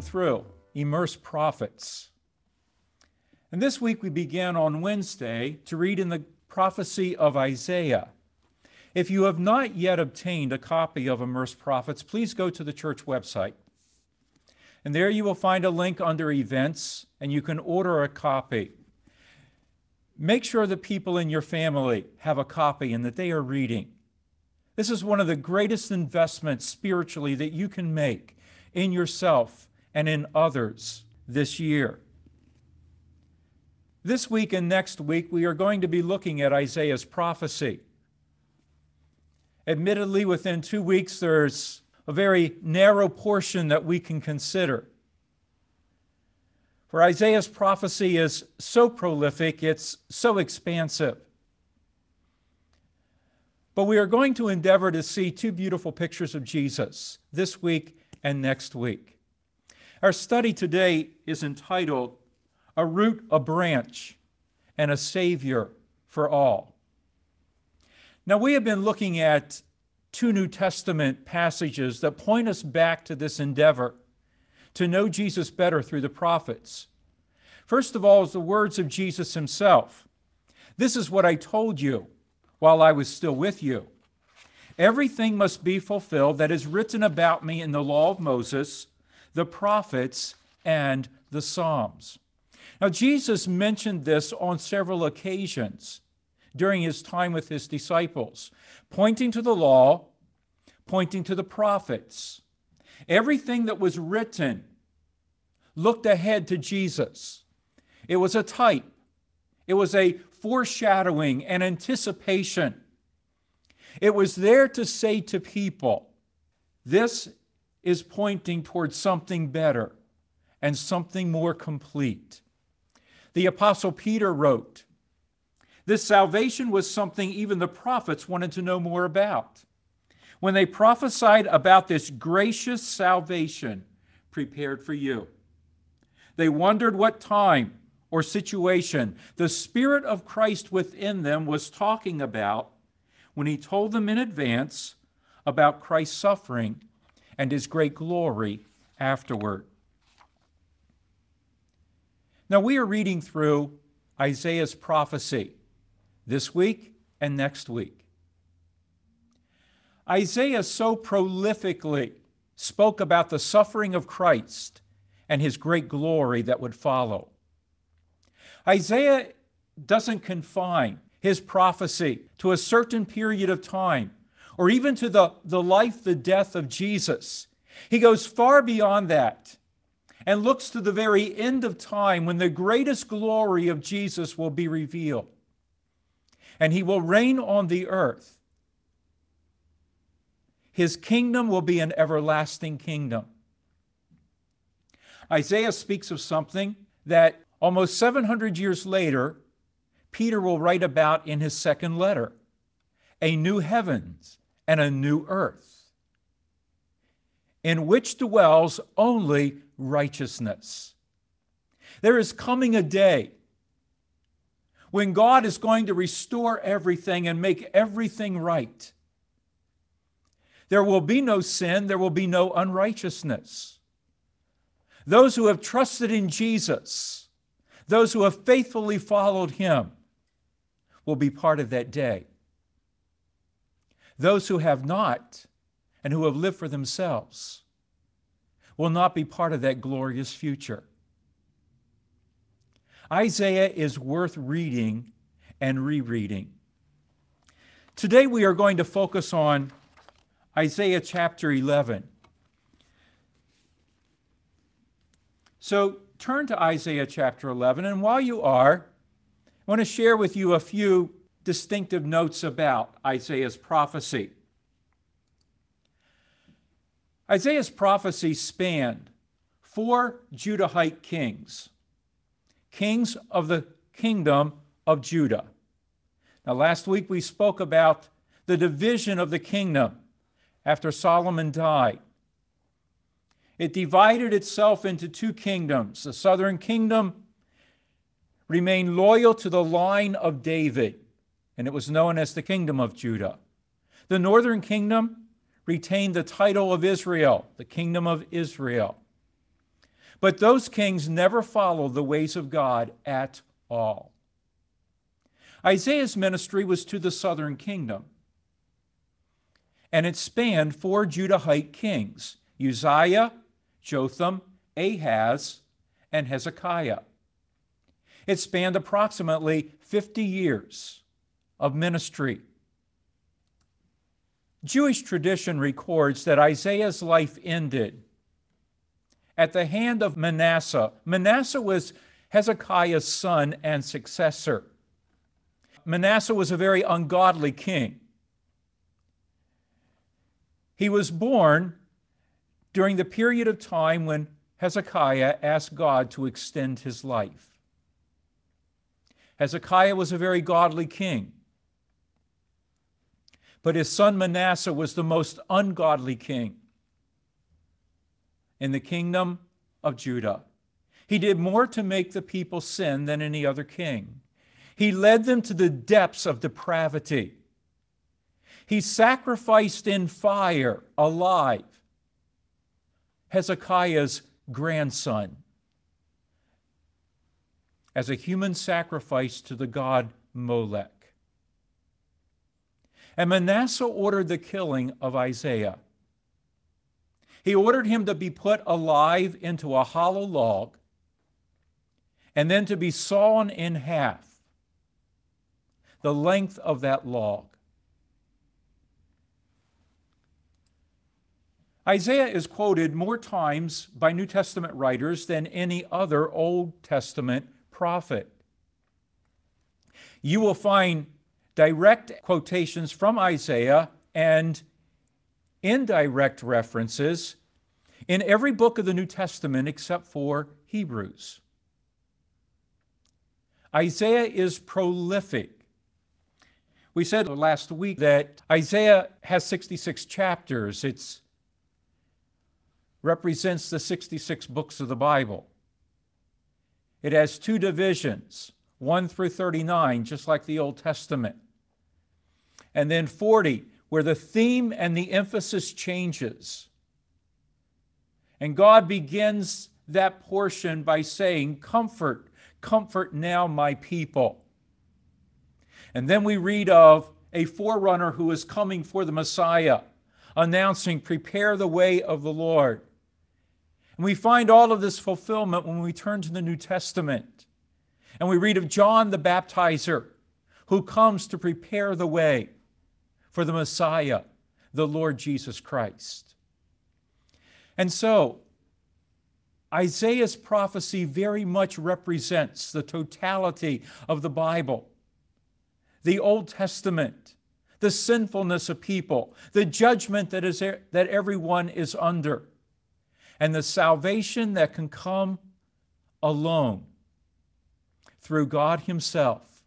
through Immerse Prophets. And this week we began on Wednesday to read in the prophecy of Isaiah. If you have not yet obtained a copy of Immerse Prophets, please go to the church website. And there you will find a link under events, and you can order a copy. Make sure that people in your family have a copy and that they are reading. This is one of the greatest investments spiritually that you can make in yourself and in others this year. This week and next week, we are going to be looking at Isaiah's prophecy. Admittedly, within two weeks, there's a very narrow portion that we can consider. For Isaiah's prophecy is so prolific, it's so expansive. But we are going to endeavor to see two beautiful pictures of Jesus this week and next week. Our study today is entitled A Root, a Branch, and a Savior for All. Now, we have been looking at two New Testament passages that point us back to this endeavor to know Jesus better through the prophets. First of all, is the words of Jesus himself. This is what I told you while I was still with you. Everything must be fulfilled that is written about me in the law of Moses, the prophets, and the Psalms. Now, Jesus mentioned this on several occasions during his time with his disciples, pointing to the law, pointing to the prophets. Everything that was written looked ahead to Jesus. It was a type, it was a foreshadowing and anticipation. It was there to say to people, this is pointing towards something better and something more complete. The Apostle Peter wrote, This salvation was something even the prophets wanted to know more about. When they prophesied about this gracious salvation prepared for you, they wondered what time or situation the Spirit of Christ within them was talking about when he told them in advance about Christ's suffering and his great glory afterward. Now, we are reading through Isaiah's prophecy this week and next week. Isaiah so prolifically spoke about the suffering of Christ and his great glory that would follow. Isaiah doesn't confine his prophecy to a certain period of time or even to the, the life, the death of Jesus. He goes far beyond that and looks to the very end of time when the greatest glory of Jesus will be revealed. And he will reign on the earth. His kingdom will be an everlasting kingdom. Isaiah speaks of something that Almost 700 years later, Peter will write about in his second letter a new heavens and a new earth, in which dwells only righteousness. There is coming a day when God is going to restore everything and make everything right. There will be no sin, there will be no unrighteousness. Those who have trusted in Jesus, those who have faithfully followed him will be part of that day. Those who have not and who have lived for themselves will not be part of that glorious future. Isaiah is worth reading and rereading. Today we are going to focus on Isaiah chapter 11. So turn to Isaiah chapter 11. And while you are, I want to share with you a few distinctive notes about Isaiah's prophecy. Isaiah's prophecy spanned four Judahite kings, kings of the kingdom of Judah. Now, last week we spoke about the division of the kingdom after Solomon died. It divided itself into two kingdoms. The southern kingdom remained loyal to the line of David, and it was known as the kingdom of Judah. The northern kingdom retained the title of Israel, the kingdom of Israel. But those kings never followed the ways of God at all. Isaiah's ministry was to the southern kingdom, and it spanned four Judahite kings Uzziah, Jotham, Ahaz, and Hezekiah. It spanned approximately 50 years of ministry. Jewish tradition records that Isaiah's life ended at the hand of Manasseh. Manasseh was Hezekiah's son and successor. Manasseh was a very ungodly king. He was born during the period of time when Hezekiah asked God to extend his life. Hezekiah was a very godly king. But his son Manasseh was the most ungodly king in the kingdom of Judah. He did more to make the people sin than any other king. He led them to the depths of depravity. He sacrificed in fire alive Hezekiah's grandson as a human sacrifice to the god Molech. And Manasseh ordered the killing of Isaiah. He ordered him to be put alive into a hollow log and then to be sawn in half, the length of that log. Isaiah is quoted more times by New Testament writers than any other Old Testament prophet. You will find direct quotations from Isaiah and indirect references in every book of the New Testament except for Hebrews. Isaiah is prolific. We said last week that Isaiah has 66 chapters. It's represents the 66 books of the Bible. It has two divisions, 1 through 39, just like the Old Testament. And then 40, where the theme and the emphasis changes. And God begins that portion by saying, Comfort, comfort now my people. And then we read of a forerunner who is coming for the Messiah, announcing, Prepare the way of the Lord. And we find all of this fulfillment when we turn to the New Testament. And we read of John the baptizer who comes to prepare the way for the Messiah, the Lord Jesus Christ. And so, Isaiah's prophecy very much represents the totality of the Bible, the Old Testament, the sinfulness of people, the judgment that, is, that everyone is under and the salvation that can come alone through God Himself,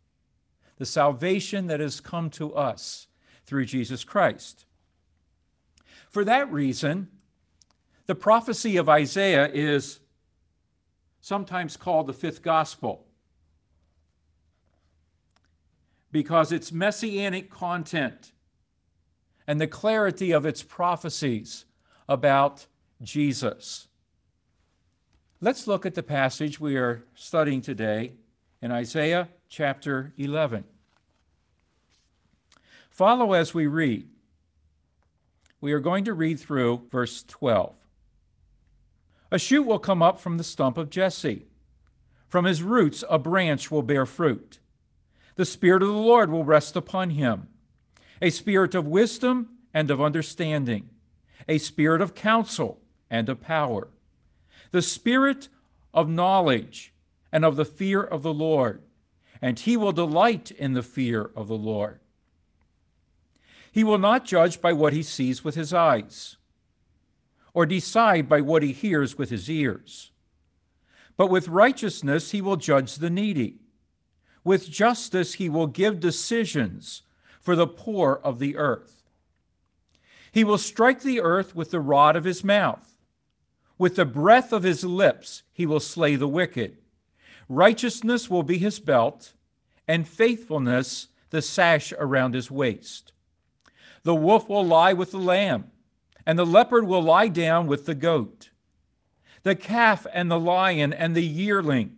the salvation that has come to us through Jesus Christ. For that reason, the prophecy of Isaiah is sometimes called the fifth gospel because its messianic content and the clarity of its prophecies about Jesus. Let's look at the passage we are studying today in Isaiah chapter 11. Follow as we read. We are going to read through verse 12. A shoot will come up from the stump of Jesse. From his roots, a branch will bear fruit. The Spirit of the Lord will rest upon him a spirit of wisdom and of understanding, a spirit of counsel and of power, the spirit of knowledge and of the fear of the Lord, and he will delight in the fear of the Lord. He will not judge by what he sees with his eyes, or decide by what he hears with his ears. But with righteousness he will judge the needy. With justice he will give decisions for the poor of the earth. He will strike the earth with the rod of his mouth with the breath of his lips, he will slay the wicked. Righteousness will be his belt, and faithfulness the sash around his waist. The wolf will lie with the lamb, and the leopard will lie down with the goat. the calf and the lion and the yearling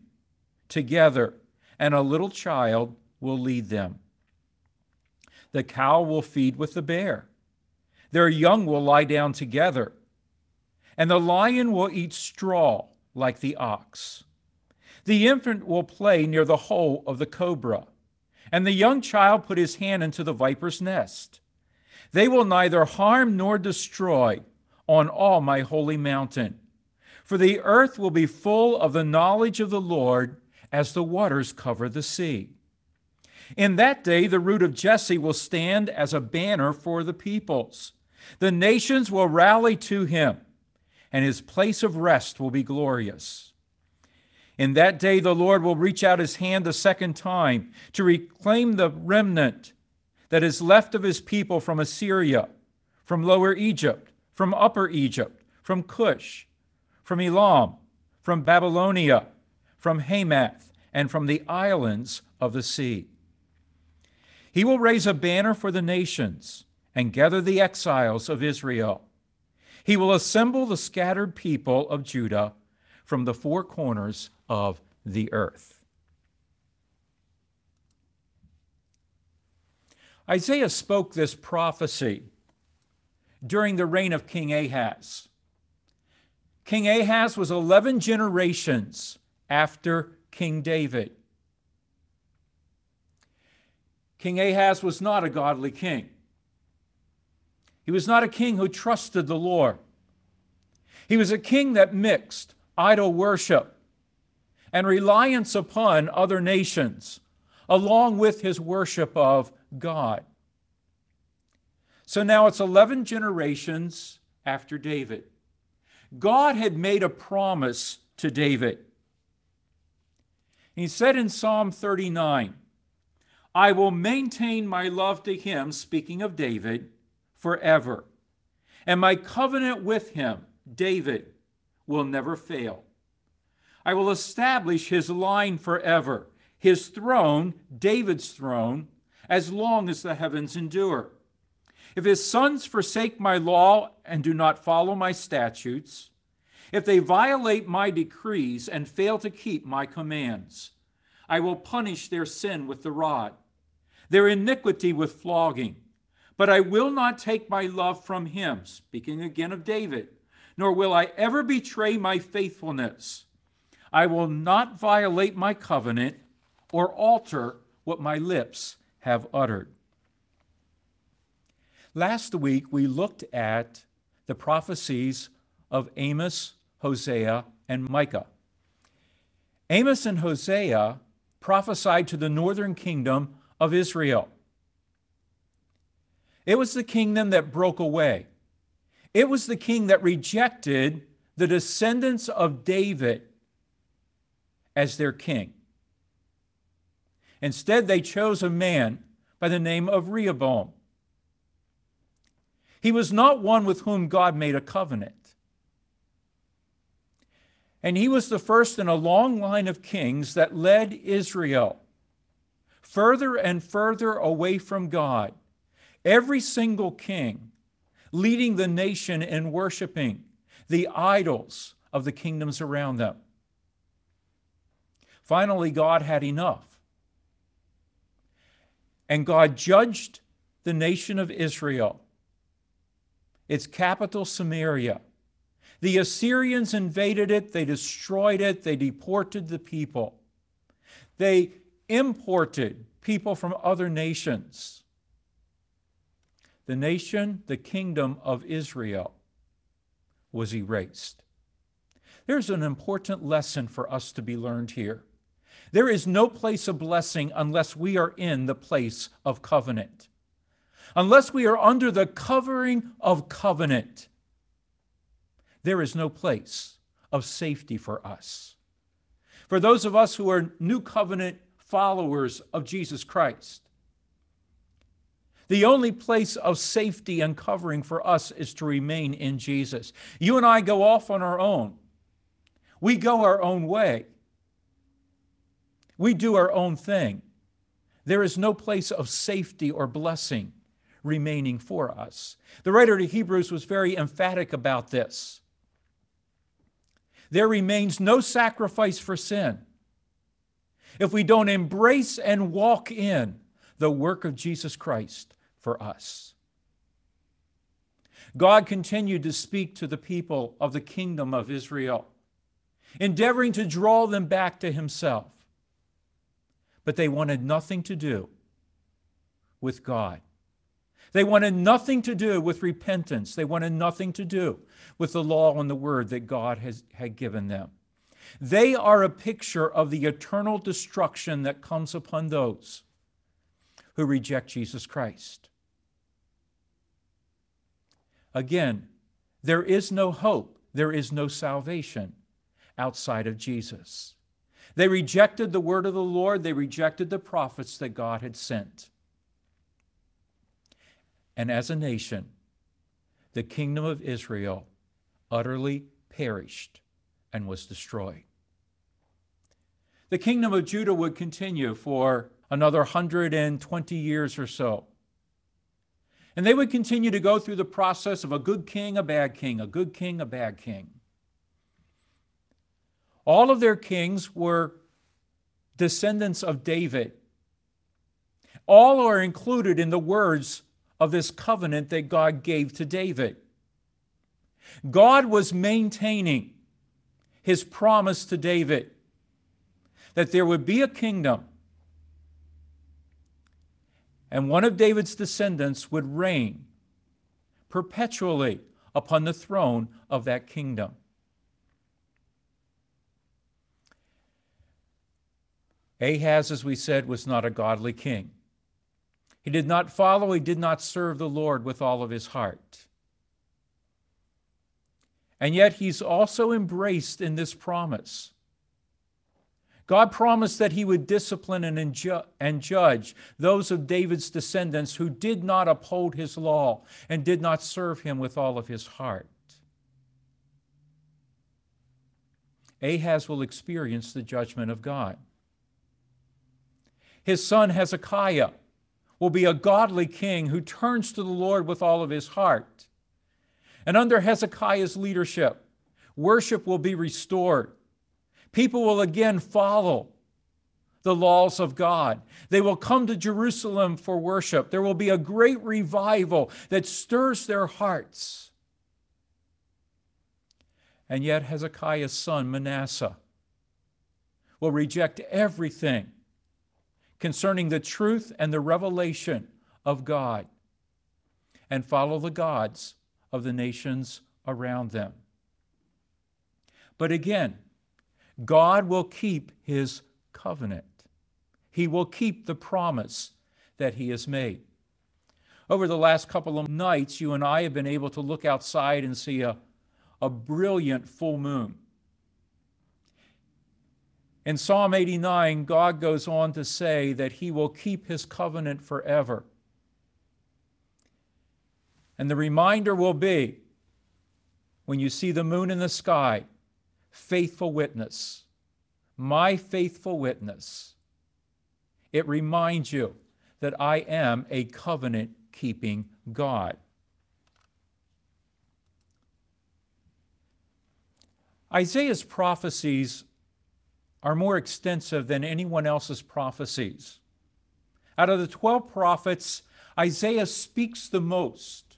together, and a little child will lead them. The cow will feed with the bear, their young will lie down together, and the lion will eat straw like the ox. The infant will play near the hole of the cobra, and the young child put his hand into the viper's nest. They will neither harm nor destroy on all my holy mountain. For the earth will be full of the knowledge of the Lord as the waters cover the sea. In that day, the root of Jesse will stand as a banner for the peoples. The nations will rally to him, and his place of rest will be glorious. In that day, the Lord will reach out his hand a second time to reclaim the remnant that is left of his people from Assyria, from Lower Egypt, from Upper Egypt, from Cush, from Elam, from Babylonia, from Hamath, and from the islands of the sea. He will raise a banner for the nations and gather the exiles of Israel. He will assemble the scattered people of Judah from the four corners of the earth. Isaiah spoke this prophecy during the reign of King Ahaz. King Ahaz was 11 generations after King David. King Ahaz was not a godly king. He was not a king who trusted the Lord. He was a king that mixed idol worship and reliance upon other nations, along with his worship of God. So now it's 11 generations after David. God had made a promise to David. He said in Psalm 39, I will maintain my love to him, speaking of David, forever. And my covenant with him, David, will never fail. I will establish his line forever, his throne, David's throne, as long as the heavens endure. If his sons forsake my law and do not follow my statutes, if they violate my decrees and fail to keep my commands, I will punish their sin with the rod, their iniquity with flogging. But I will not take my love from him, speaking again of David, nor will I ever betray my faithfulness. I will not violate my covenant or alter what my lips have uttered. Last week, we looked at the prophecies of Amos, Hosea, and Micah. Amos and Hosea prophesied to the northern kingdom of Israel. It was the kingdom that broke away. It was the king that rejected the descendants of David as their king. Instead, they chose a man by the name of Rehoboam. He was not one with whom God made a covenant. And he was the first in a long line of kings that led Israel further and further away from God. Every single king leading the nation in worshiping the idols of the kingdoms around them. Finally, God had enough. And God judged the nation of Israel its capital, Samaria. The Assyrians invaded it, they destroyed it, they deported the people. They imported people from other nations. The nation, the kingdom of Israel, was erased. There's an important lesson for us to be learned here. There is no place of blessing unless we are in the place of covenant unless we are under the covering of covenant, there is no place of safety for us. For those of us who are new covenant followers of Jesus Christ, the only place of safety and covering for us is to remain in Jesus. You and I go off on our own. We go our own way. We do our own thing. There is no place of safety or blessing remaining for us. The writer to Hebrews was very emphatic about this. there remains no sacrifice for sin. If we don't embrace and walk in the work of Jesus Christ for us. God continued to speak to the people of the kingdom of Israel, endeavoring to draw them back to himself. But they wanted nothing to do with God. They wanted nothing to do with repentance. They wanted nothing to do with the law and the word that God has, had given them. They are a picture of the eternal destruction that comes upon those who reject Jesus Christ. Again, there is no hope, there is no salvation outside of Jesus. They rejected the word of the Lord, they rejected the prophets that God had sent. And as a nation, the kingdom of Israel utterly perished and was destroyed. The kingdom of Judah would continue for another 120 years or so. And they would continue to go through the process of a good king, a bad king, a good king, a bad king. All of their kings were descendants of David. All are included in the words of this covenant that God gave to David. God was maintaining his promise to David that there would be a kingdom and one of David's descendants would reign perpetually upon the throne of that kingdom. Ahaz, as we said, was not a godly king. He did not follow, he did not serve the Lord with all of his heart. And yet he's also embraced in this promise. God promised that he would discipline and, inju- and judge those of David's descendants who did not uphold his law and did not serve him with all of his heart. Ahaz will experience the judgment of God. His son Hezekiah will be a godly king who turns to the Lord with all of his heart. And under Hezekiah's leadership, worship will be restored. People will again follow the laws of God. They will come to Jerusalem for worship. There will be a great revival that stirs their hearts. And yet, Hezekiah's son, Manasseh, will reject everything concerning the truth and the revelation of God and follow the gods of the nations around them. But again, God will keep his covenant. He will keep the promise that he has made. Over the last couple of nights, you and I have been able to look outside and see a, a brilliant full moon. In Psalm 89, God goes on to say that he will keep his covenant forever. And the reminder will be when you see the moon in the sky, faithful witness, my faithful witness. It reminds you that I am a covenant keeping God. Isaiah's prophecies are more extensive than anyone else's prophecies. Out of the 12 prophets, Isaiah speaks the most.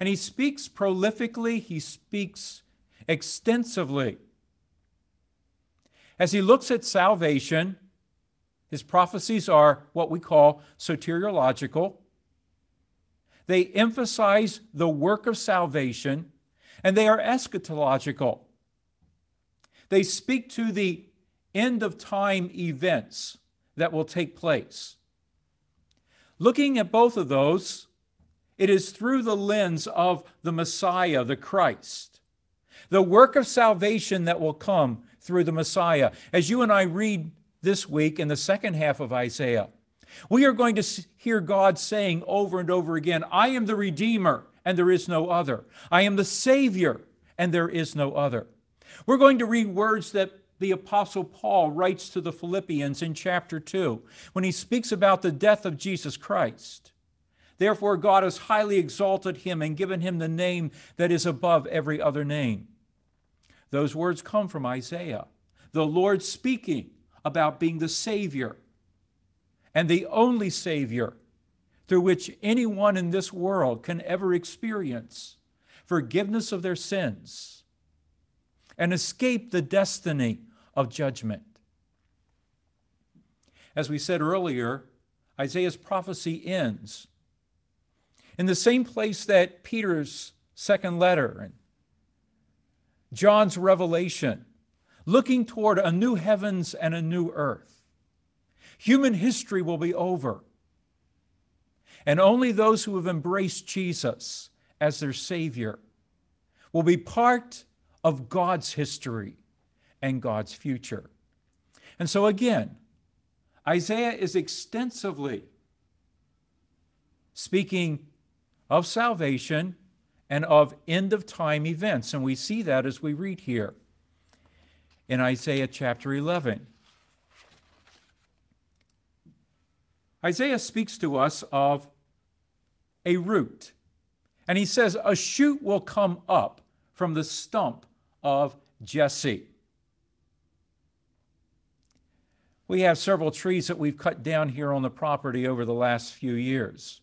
And he speaks prolifically, he speaks extensively. As he looks at salvation, his prophecies are what we call soteriological. They emphasize the work of salvation, and they are eschatological. They speak to the end of time events that will take place. Looking at both of those, it is through the lens of the Messiah, the Christ, the work of salvation that will come through the Messiah. As you and I read this week in the second half of Isaiah, we are going to hear God saying over and over again, I am the Redeemer, and there is no other. I am the Savior, and there is no other. We're going to read words that the Apostle Paul writes to the Philippians in chapter 2 when he speaks about the death of Jesus Christ. Therefore, God has highly exalted him and given him the name that is above every other name. Those words come from Isaiah, the Lord speaking about being the Savior and the only Savior through which anyone in this world can ever experience forgiveness of their sins and escape the destiny of judgment. As we said earlier, Isaiah's prophecy ends in the same place that Peter's second letter and John's revelation, looking toward a new heavens and a new earth. Human history will be over. And only those who have embraced Jesus as their Savior will be part of God's history and God's future. And so, again, Isaiah is extensively speaking of salvation and of end of time events. And we see that as we read here in Isaiah chapter 11. Isaiah speaks to us of a root. And he says, A shoot will come up from the stump of Jesse. We have several trees that we've cut down here on the property over the last few years.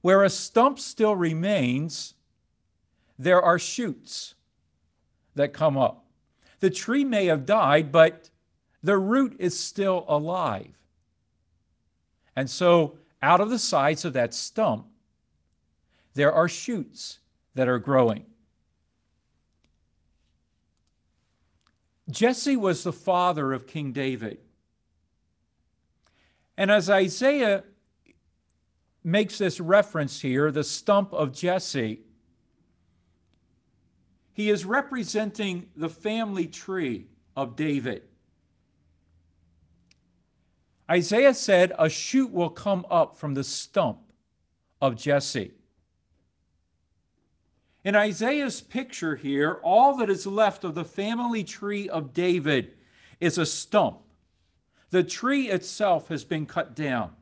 Where a stump still remains, there are shoots that come up. The tree may have died, but the root is still alive. And so out of the sides of that stump, there are shoots that are growing. Jesse was the father of King David. And as Isaiah makes this reference here, the stump of Jesse, he is representing the family tree of David. Isaiah said, A shoot will come up from the stump of Jesse. In Isaiah's picture here, all that is left of the family tree of David is a stump. The tree itself has been cut down.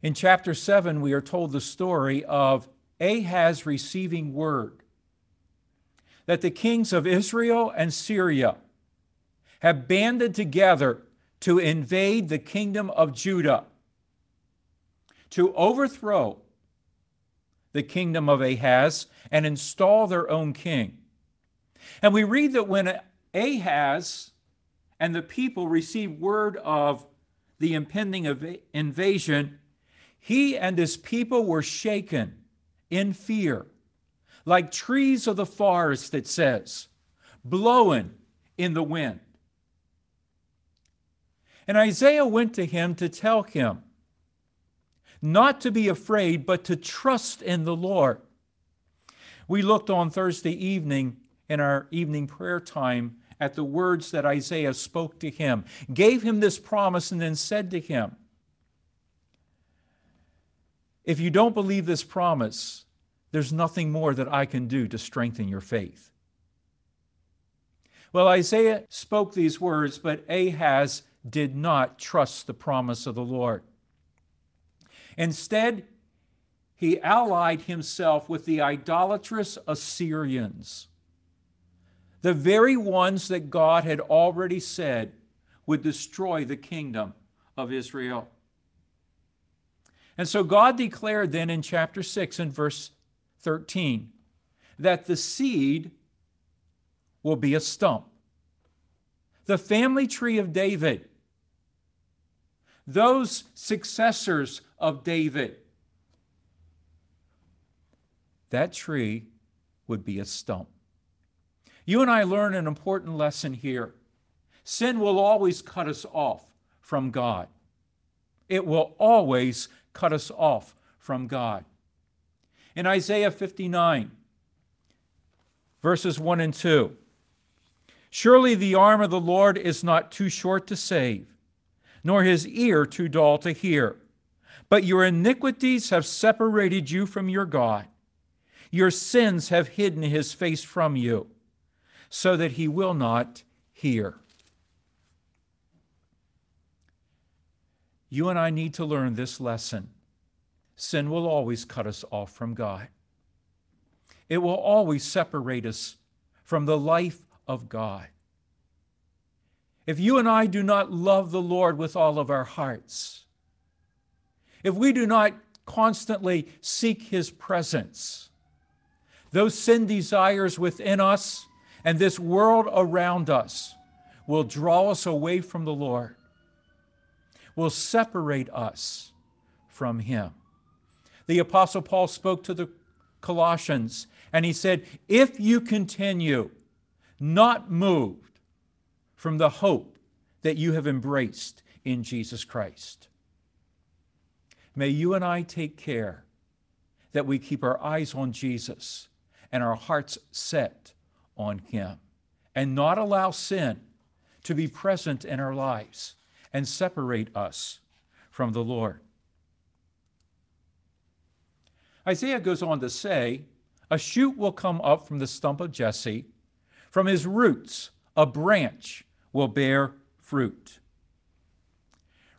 In chapter 7, we are told the story of Ahaz receiving word that the kings of Israel and Syria have banded together to invade the kingdom of Judah, to overthrow the kingdom of Ahaz and install their own king. And we read that when Ahaz and the people received word of the impending invasion, he and his people were shaken in fear, like trees of the forest, it says, blowing in the wind. And Isaiah went to him to tell him not to be afraid, but to trust in the Lord. We looked on Thursday evening in our evening prayer time at the words that Isaiah spoke to him, gave him this promise, and then said to him, If you don't believe this promise, there's nothing more that I can do to strengthen your faith. Well, Isaiah spoke these words, but Ahaz did not trust the promise of the Lord. Instead, he allied himself with the idolatrous Assyrians, the very ones that God had already said would destroy the kingdom of Israel. And so God declared then in chapter 6 and verse 13 that the seed will be a stump. The family tree of David those successors of David, that tree would be a stump. You and I learn an important lesson here. Sin will always cut us off from God. It will always cut us off from God. In Isaiah 59, verses 1 and 2, surely the arm of the Lord is not too short to save nor his ear too dull to hear. But your iniquities have separated you from your God. Your sins have hidden his face from you, so that he will not hear. You and I need to learn this lesson. Sin will always cut us off from God. it will always separate us from the life of God. If you and I do not love the Lord with all of our hearts, if we do not constantly seek His presence, those sin desires within us and this world around us will draw us away from the Lord, will separate us from Him. The Apostle Paul spoke to the Colossians and he said, If you continue not moved from the hope that you have embraced in Jesus Christ, may you and I take care that we keep our eyes on Jesus and our hearts set on Him and not allow sin to be present in our lives and separate us from the Lord. Isaiah goes on to say, A shoot will come up from the stump of Jesse, from his roots, a branch will bear fruit.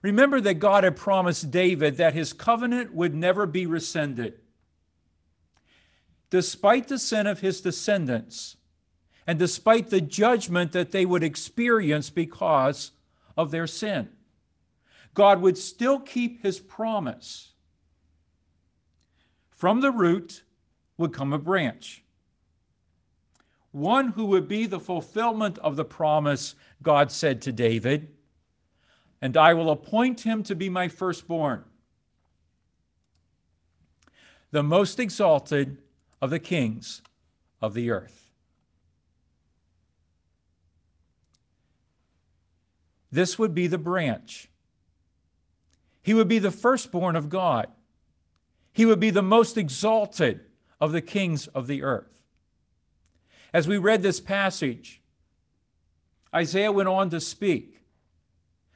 Remember that God had promised David that his covenant would never be rescinded. Despite the sin of his descendants, and despite the judgment that they would experience because of their sin, God would still keep his promise. From the root would come a branch, one who would be the fulfillment of the promise God said to David, and I will appoint him to be my firstborn, the most exalted of the kings of the earth. This would be the branch. He would be the firstborn of God. He would be the most exalted of the kings of the earth. As we read this passage, Isaiah went on to speak.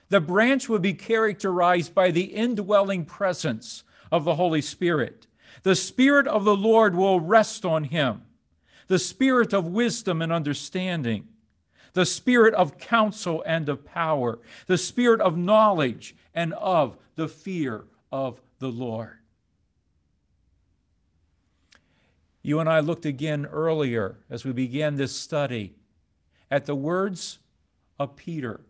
The branch would be characterized by the indwelling presence of the Holy Spirit. The Spirit of the Lord will rest on him, the Spirit of wisdom and understanding, the Spirit of counsel and of power, the Spirit of knowledge and of the fear of the Lord. You and I looked again earlier as we began this study at the words of Peter.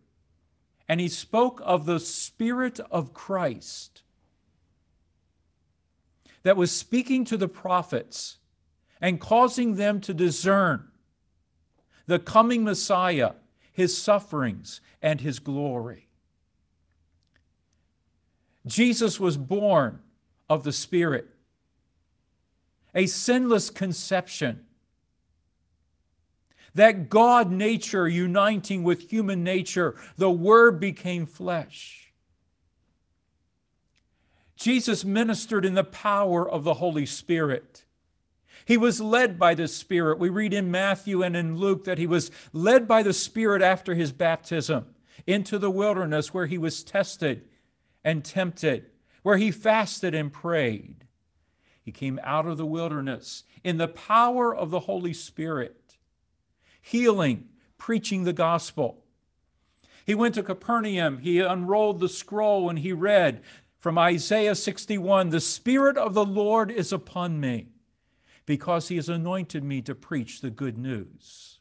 And he spoke of the Spirit of Christ that was speaking to the prophets and causing them to discern the coming Messiah, his sufferings, and his glory. Jesus was born of the Spirit a sinless conception. That God nature uniting with human nature, the Word became flesh. Jesus ministered in the power of the Holy Spirit. He was led by the Spirit. We read in Matthew and in Luke that he was led by the Spirit after his baptism into the wilderness where he was tested and tempted, where he fasted and prayed. He came out of the wilderness in the power of the Holy Spirit, healing, preaching the gospel. He went to Capernaum, he unrolled the scroll, and he read from Isaiah 61 The Spirit of the Lord is upon me, because he has anointed me to preach the good news,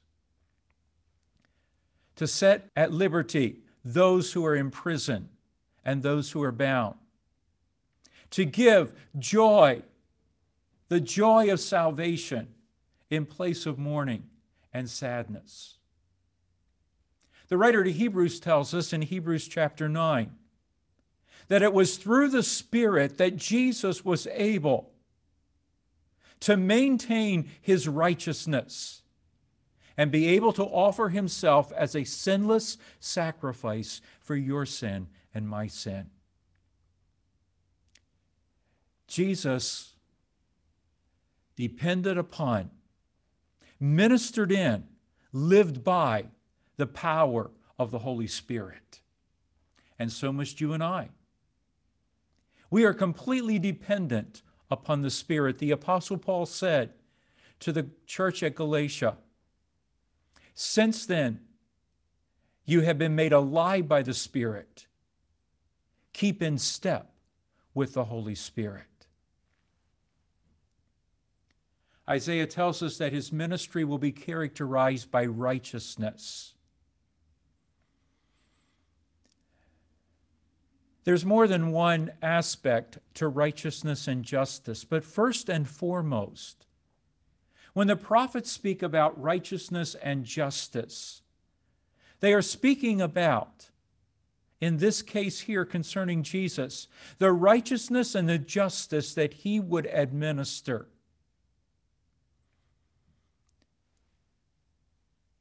to set at liberty those who are in prison and those who are bound, to give joy the joy of salvation in place of mourning and sadness. The writer to Hebrews tells us in Hebrews chapter 9 that it was through the Spirit that Jesus was able to maintain his righteousness and be able to offer himself as a sinless sacrifice for your sin and my sin. Jesus depended upon, ministered in, lived by the power of the Holy Spirit. And so must you and I. We are completely dependent upon the Spirit. The Apostle Paul said to the church at Galatia, Since then, you have been made alive by the Spirit. Keep in step with the Holy Spirit. Isaiah tells us that his ministry will be characterized by righteousness. There's more than one aspect to righteousness and justice, but first and foremost, when the prophets speak about righteousness and justice, they are speaking about, in this case here concerning Jesus, the righteousness and the justice that he would administer.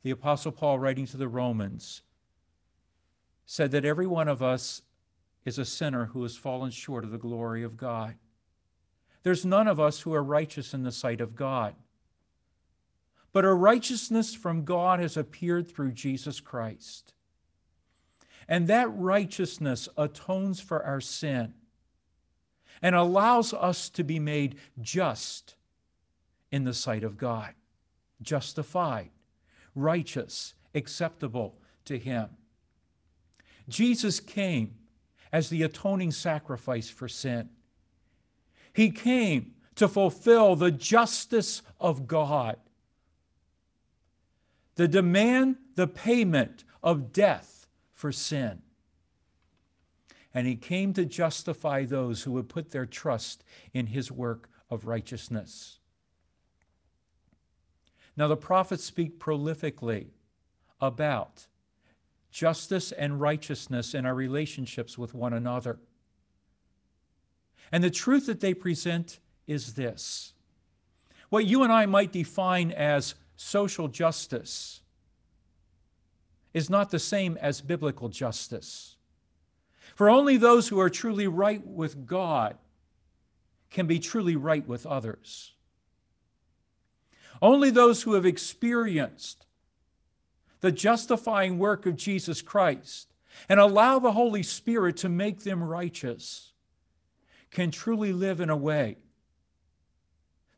The Apostle Paul, writing to the Romans, said that every one of us is a sinner who has fallen short of the glory of God. There's none of us who are righteous in the sight of God. But a righteousness from God has appeared through Jesus Christ. And that righteousness atones for our sin and allows us to be made just in the sight of God, justified, righteous, acceptable to Him. Jesus came as the atoning sacrifice for sin. He came to fulfill the justice of God, the demand, the payment of death for sin. And he came to justify those who would put their trust in his work of righteousness. Now, the prophets speak prolifically about justice and righteousness in our relationships with one another. And the truth that they present is this what you and I might define as social justice is not the same as biblical justice. For only those who are truly right with God can be truly right with others. Only those who have experienced the justifying work of Jesus Christ and allow the Holy Spirit to make them righteous can truly live in a way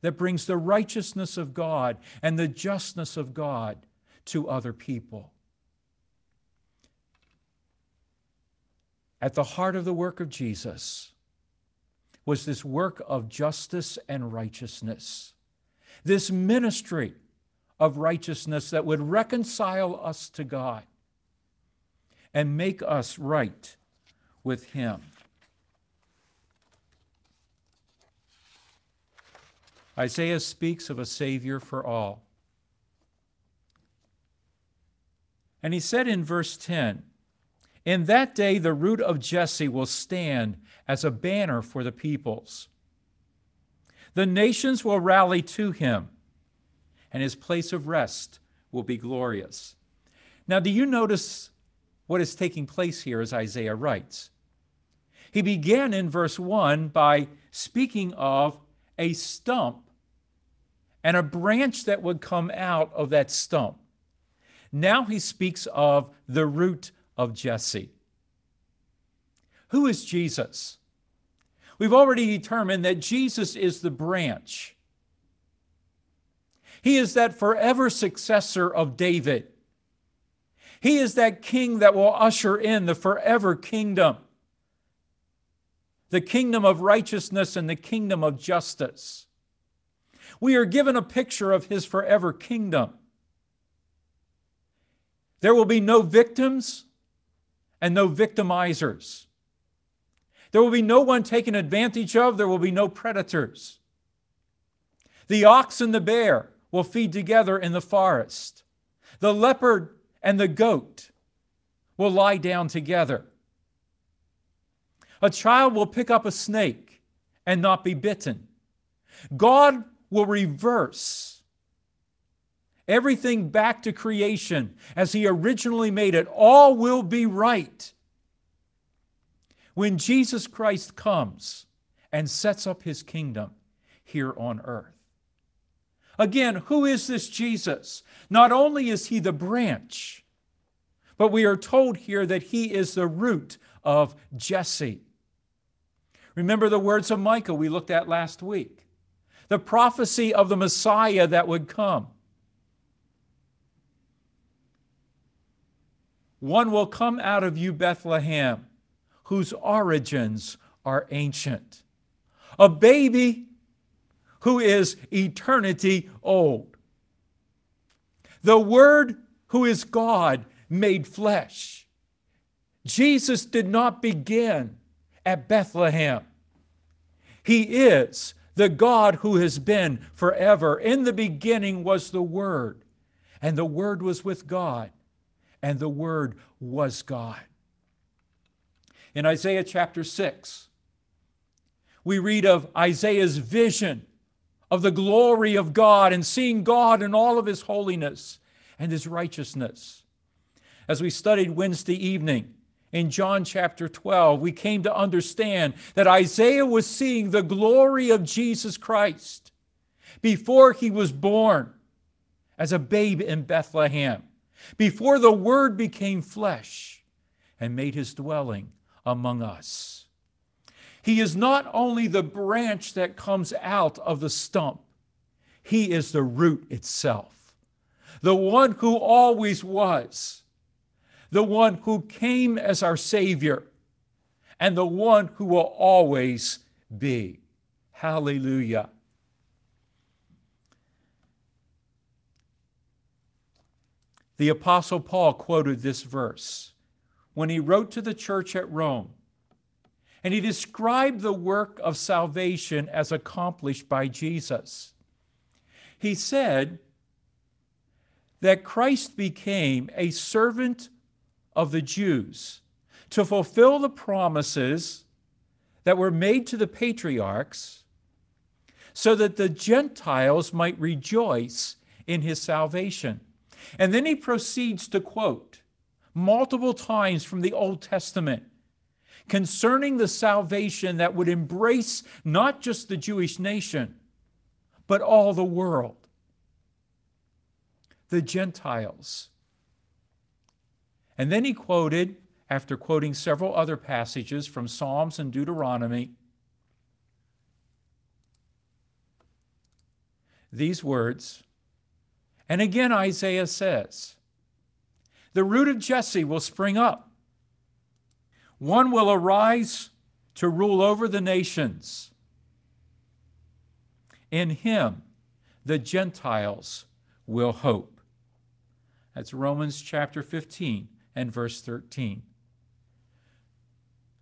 that brings the righteousness of God and the justness of God to other people. At the heart of the work of Jesus was this work of justice and righteousness, this ministry of righteousness that would reconcile us to God and make us right with Him. Isaiah speaks of a Savior for all. And he said in verse 10 In that day the root of Jesse will stand as a banner for the peoples. The nations will rally to him and his place of rest will be glorious. Now, do you notice what is taking place here as Isaiah writes? He began in verse 1 by speaking of a stump and a branch that would come out of that stump. Now he speaks of the root of Jesse. Who is Jesus? We've already determined that Jesus is the branch. He is that forever successor of David. He is that king that will usher in the forever kingdom, the kingdom of righteousness and the kingdom of justice. We are given a picture of his forever kingdom. There will be no victims and no victimizers. There will be no one taken advantage of. There will be no predators. The ox and the bear will feed together in the forest. The leopard and the goat will lie down together. A child will pick up a snake and not be bitten. God will reverse everything back to creation as He originally made it. All will be right. When Jesus Christ comes and sets up His kingdom here on earth. Again, who is this Jesus? Not only is he the branch, but we are told here that he is the root of Jesse. Remember the words of Micah we looked at last week the prophecy of the Messiah that would come. One will come out of you, Bethlehem, whose origins are ancient. A baby who is eternity old. The Word who is God made flesh. Jesus did not begin at Bethlehem. He is the God who has been forever. In the beginning was the Word, and the Word was with God, and the Word was God. In Isaiah chapter 6, we read of Isaiah's vision of the glory of God and seeing God in all of his holiness and his righteousness. As we studied Wednesday evening in John chapter 12, we came to understand that Isaiah was seeing the glory of Jesus Christ before he was born as a babe in Bethlehem, before the Word became flesh and made his dwelling among us. He is not only the branch that comes out of the stump, he is the root itself, the one who always was, the one who came as our Savior, and the one who will always be. Hallelujah. The Apostle Paul quoted this verse when he wrote to the church at Rome and he described the work of salvation as accomplished by Jesus. He said that Christ became a servant of the Jews to fulfill the promises that were made to the patriarchs so that the Gentiles might rejoice in his salvation. And then he proceeds to quote multiple times from the Old Testament concerning the salvation that would embrace not just the Jewish nation, but all the world, the Gentiles. And then he quoted, after quoting several other passages from Psalms and Deuteronomy, these words. And again, Isaiah says, The root of Jesse will spring up one will arise to rule over the nations. In him, the Gentiles will hope. That's Romans chapter 15 and verse 13.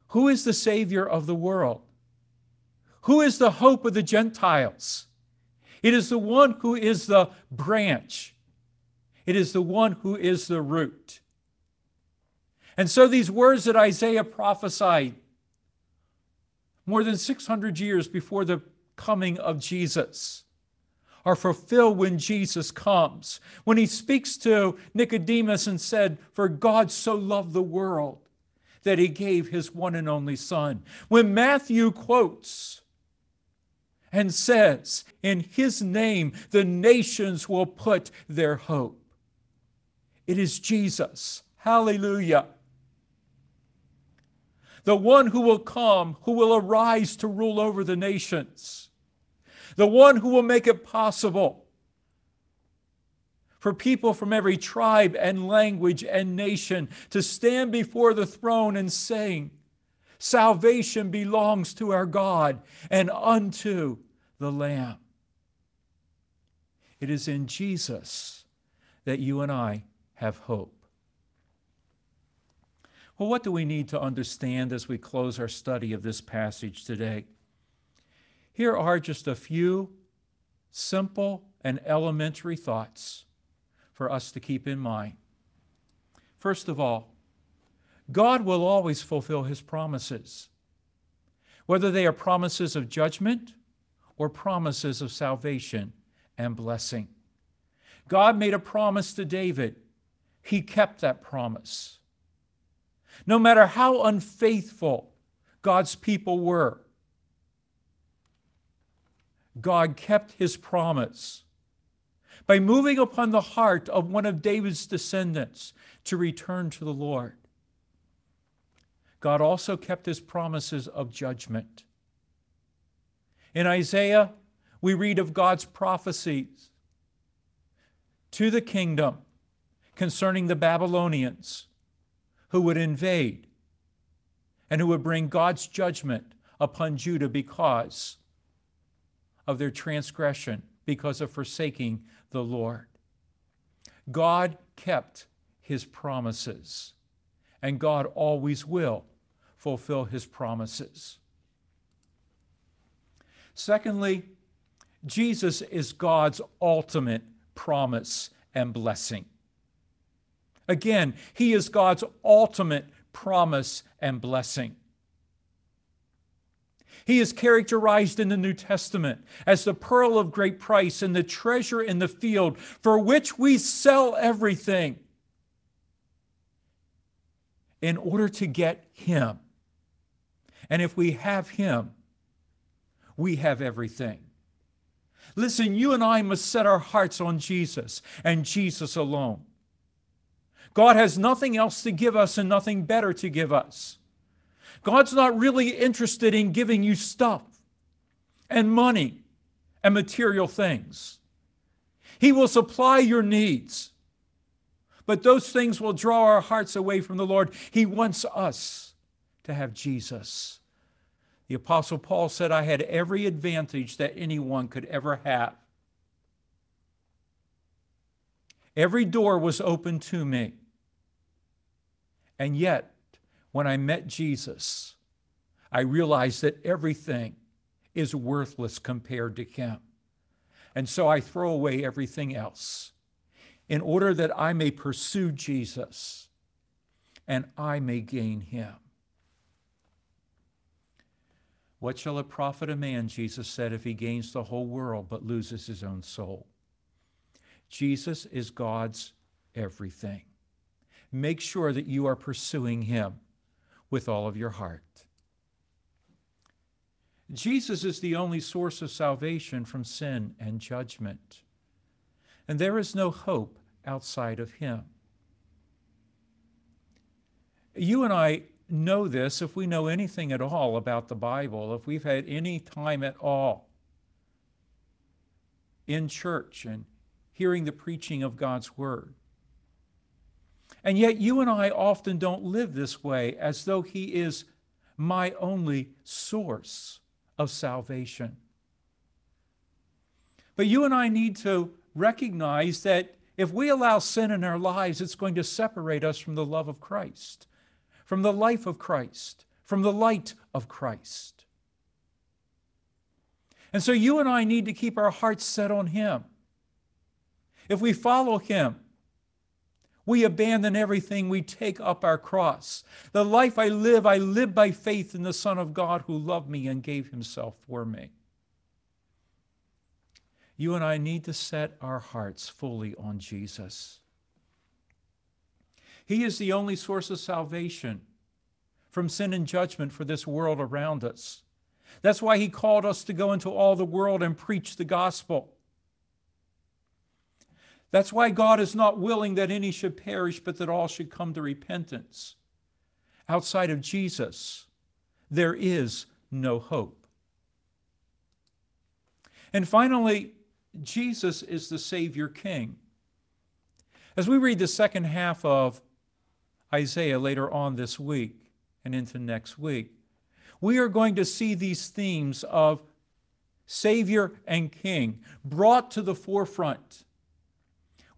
Who is the Savior of the world? Who is the hope of the Gentiles? It is the one who is the branch, it is the one who is the root. And so these words that Isaiah prophesied more than 600 years before the coming of Jesus are fulfilled when Jesus comes. When he speaks to Nicodemus and said, For God so loved the world that he gave his one and only Son. When Matthew quotes and says, In his name the nations will put their hope. It is Jesus. Hallelujah the one who will come, who will arise to rule over the nations, the one who will make it possible for people from every tribe and language and nation to stand before the throne and sing, Salvation belongs to our God and unto the Lamb. It is in Jesus that you and I have hope. Well, what do we need to understand as we close our study of this passage today? Here are just a few simple and elementary thoughts for us to keep in mind. First of all, God will always fulfill his promises, whether they are promises of judgment or promises of salvation and blessing. God made a promise to David, he kept that promise. No matter how unfaithful God's people were, God kept his promise by moving upon the heart of one of David's descendants to return to the Lord. God also kept his promises of judgment. In Isaiah, we read of God's prophecies to the kingdom concerning the Babylonians who would invade and who would bring God's judgment upon Judah because of their transgression because of forsaking the Lord. God kept his promises, and God always will fulfill his promises. Secondly, Jesus is God's ultimate promise and blessing. Again, he is God's ultimate promise and blessing. He is characterized in the New Testament as the pearl of great price and the treasure in the field for which we sell everything in order to get Him. And if we have Him, we have everything. Listen, you and I must set our hearts on Jesus and Jesus alone. God has nothing else to give us and nothing better to give us. God's not really interested in giving you stuff and money and material things. He will supply your needs, but those things will draw our hearts away from the Lord. He wants us to have Jesus. The Apostle Paul said, I had every advantage that anyone could ever have. Every door was open to me. And yet, when I met Jesus, I realized that everything is worthless compared to Him. And so I throw away everything else in order that I may pursue Jesus and I may gain Him. What shall it profit a man, Jesus said, if he gains the whole world but loses his own soul? Jesus is God's everything. Make sure that you are pursuing him with all of your heart. Jesus is the only source of salvation from sin and judgment, and there is no hope outside of him. You and I know this if we know anything at all about the Bible, if we've had any time at all in church and hearing the preaching of God's Word. And yet, you and I often don't live this way as though He is my only source of salvation. But you and I need to recognize that if we allow sin in our lives, it's going to separate us from the love of Christ, from the life of Christ, from the light of Christ. And so you and I need to keep our hearts set on Him. If we follow Him, we abandon everything. We take up our cross. The life I live, I live by faith in the Son of God who loved me and gave himself for me. You and I need to set our hearts fully on Jesus. He is the only source of salvation from sin and judgment for this world around us. That's why he called us to go into all the world and preach the gospel. That's why God is not willing that any should perish, but that all should come to repentance. Outside of Jesus, there is no hope. And finally, Jesus is the Savior King. As we read the second half of Isaiah later on this week and into next week, we are going to see these themes of Savior and King brought to the forefront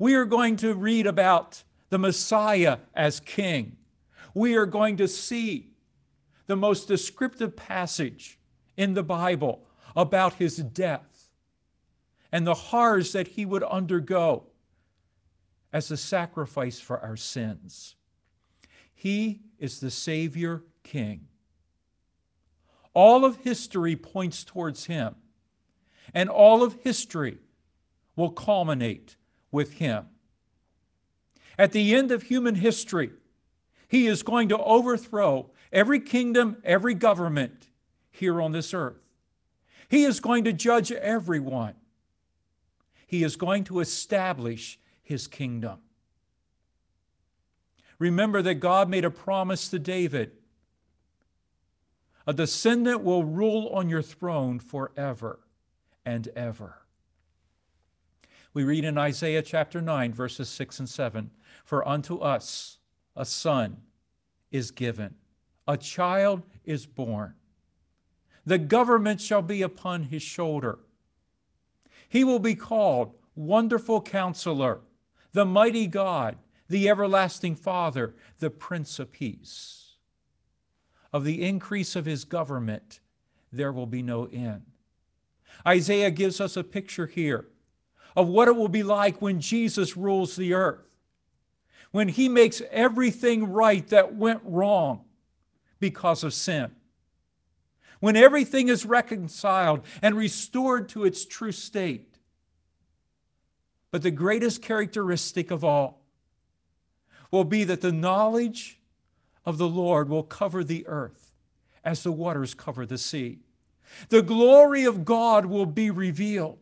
we are going to read about the Messiah as king. We are going to see the most descriptive passage in the Bible about his death and the horrors that he would undergo as a sacrifice for our sins. He is the Savior King. All of history points towards him, and all of history will culminate with him. At the end of human history, he is going to overthrow every kingdom, every government here on this earth. He is going to judge everyone. He is going to establish his kingdom. Remember that God made a promise to David a descendant will rule on your throne forever and ever. We read in Isaiah chapter 9, verses 6 and 7 For unto us a son is given, a child is born. The government shall be upon his shoulder, He will be called Wonderful Counselor, the Mighty God, the Everlasting Father, the Prince of Peace. Of the increase of his government, there will be no end. Isaiah gives us a picture here of what it will be like when Jesus rules the earth, when he makes everything right that went wrong because of sin, when everything is reconciled and restored to its true state. But the greatest characteristic of all will be that the knowledge of the Lord will cover the earth as the waters cover the sea. The glory of God will be revealed.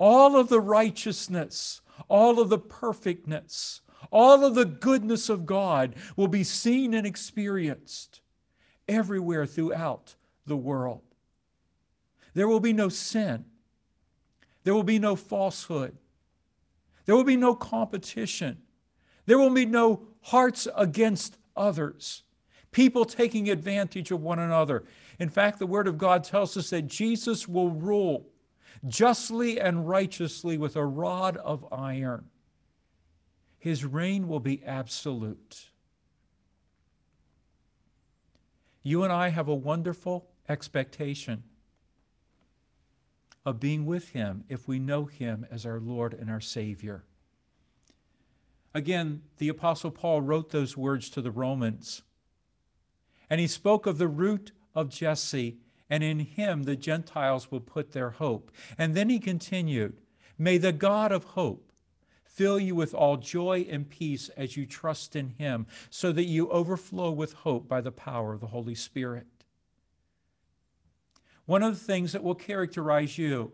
All of the righteousness, all of the perfectness, all of the goodness of God will be seen and experienced everywhere throughout the world. There will be no sin. There will be no falsehood. There will be no competition. There will be no hearts against others people taking advantage of one another. In fact, the Word of God tells us that Jesus will rule justly and righteously with a rod of iron. His reign will be absolute. You and I have a wonderful expectation of being with Him if we know Him as our Lord and our Savior. Again, the Apostle Paul wrote those words to the Romans and he spoke of the root of Jesse, and in him the Gentiles will put their hope. And then he continued, May the God of hope fill you with all joy and peace as you trust in him, so that you overflow with hope by the power of the Holy Spirit. One of the things that will characterize you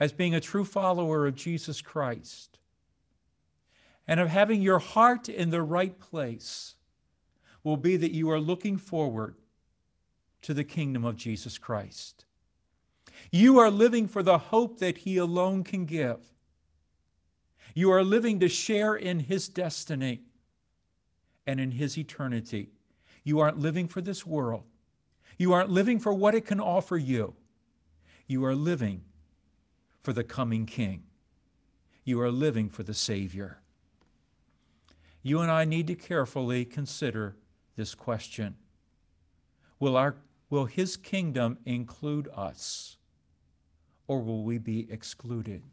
as being a true follower of Jesus Christ and of having your heart in the right place will be that you are looking forward to the kingdom of Jesus Christ. You are living for the hope that He alone can give. You are living to share in His destiny and in His eternity. You aren't living for this world. You aren't living for what it can offer you. You are living for the coming King. You are living for the Savior. You and I need to carefully consider this question Will, our, will his kingdom include us, or will we be excluded?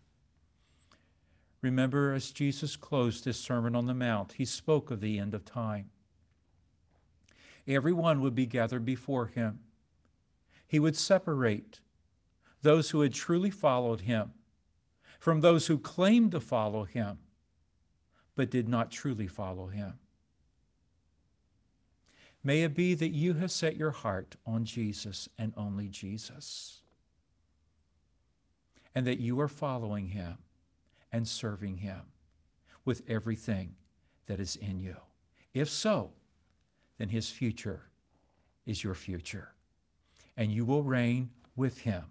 Remember, as Jesus closed his Sermon on the Mount, he spoke of the end of time. Everyone would be gathered before him. He would separate those who had truly followed him from those who claimed to follow him but did not truly follow him. May it be that you have set your heart on Jesus and only Jesus, and that you are following him and serving him with everything that is in you. If so, then his future is your future, and you will reign with him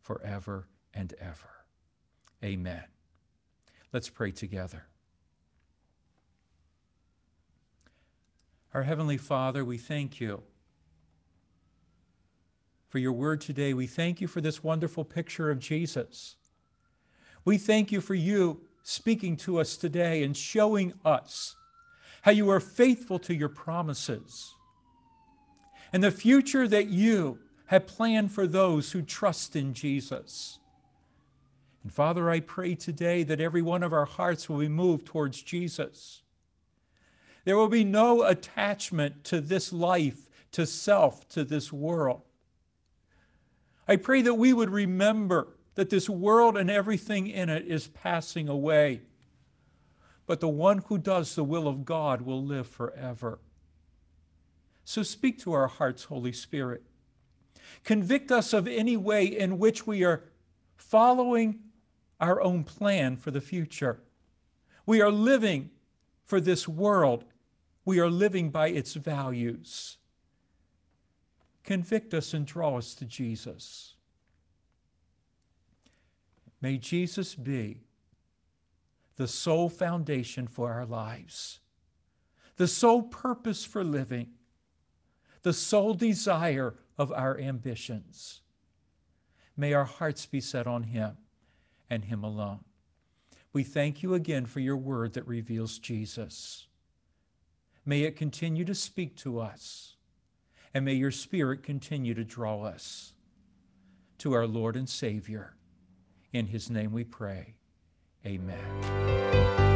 forever and ever. Amen. Let's pray together. Our Heavenly Father, we thank you for your word today. We thank you for this wonderful picture of Jesus. We thank you for you speaking to us today and showing us how you are faithful to your promises and the future that you have planned for those who trust in Jesus. And Father, I pray today that every one of our hearts will be moved towards Jesus there will be no attachment to this life, to self, to this world. I pray that we would remember that this world and everything in it is passing away. But the one who does the will of God will live forever. So speak to our hearts, Holy Spirit. Convict us of any way in which we are following our own plan for the future. We are living for this world we are living by its values. Convict us and draw us to Jesus. May Jesus be the sole foundation for our lives, the sole purpose for living, the sole desire of our ambitions. May our hearts be set on Him and Him alone. We thank you again for your word that reveals Jesus. May it continue to speak to us, and may your Spirit continue to draw us to our Lord and Savior. In His name we pray. Amen.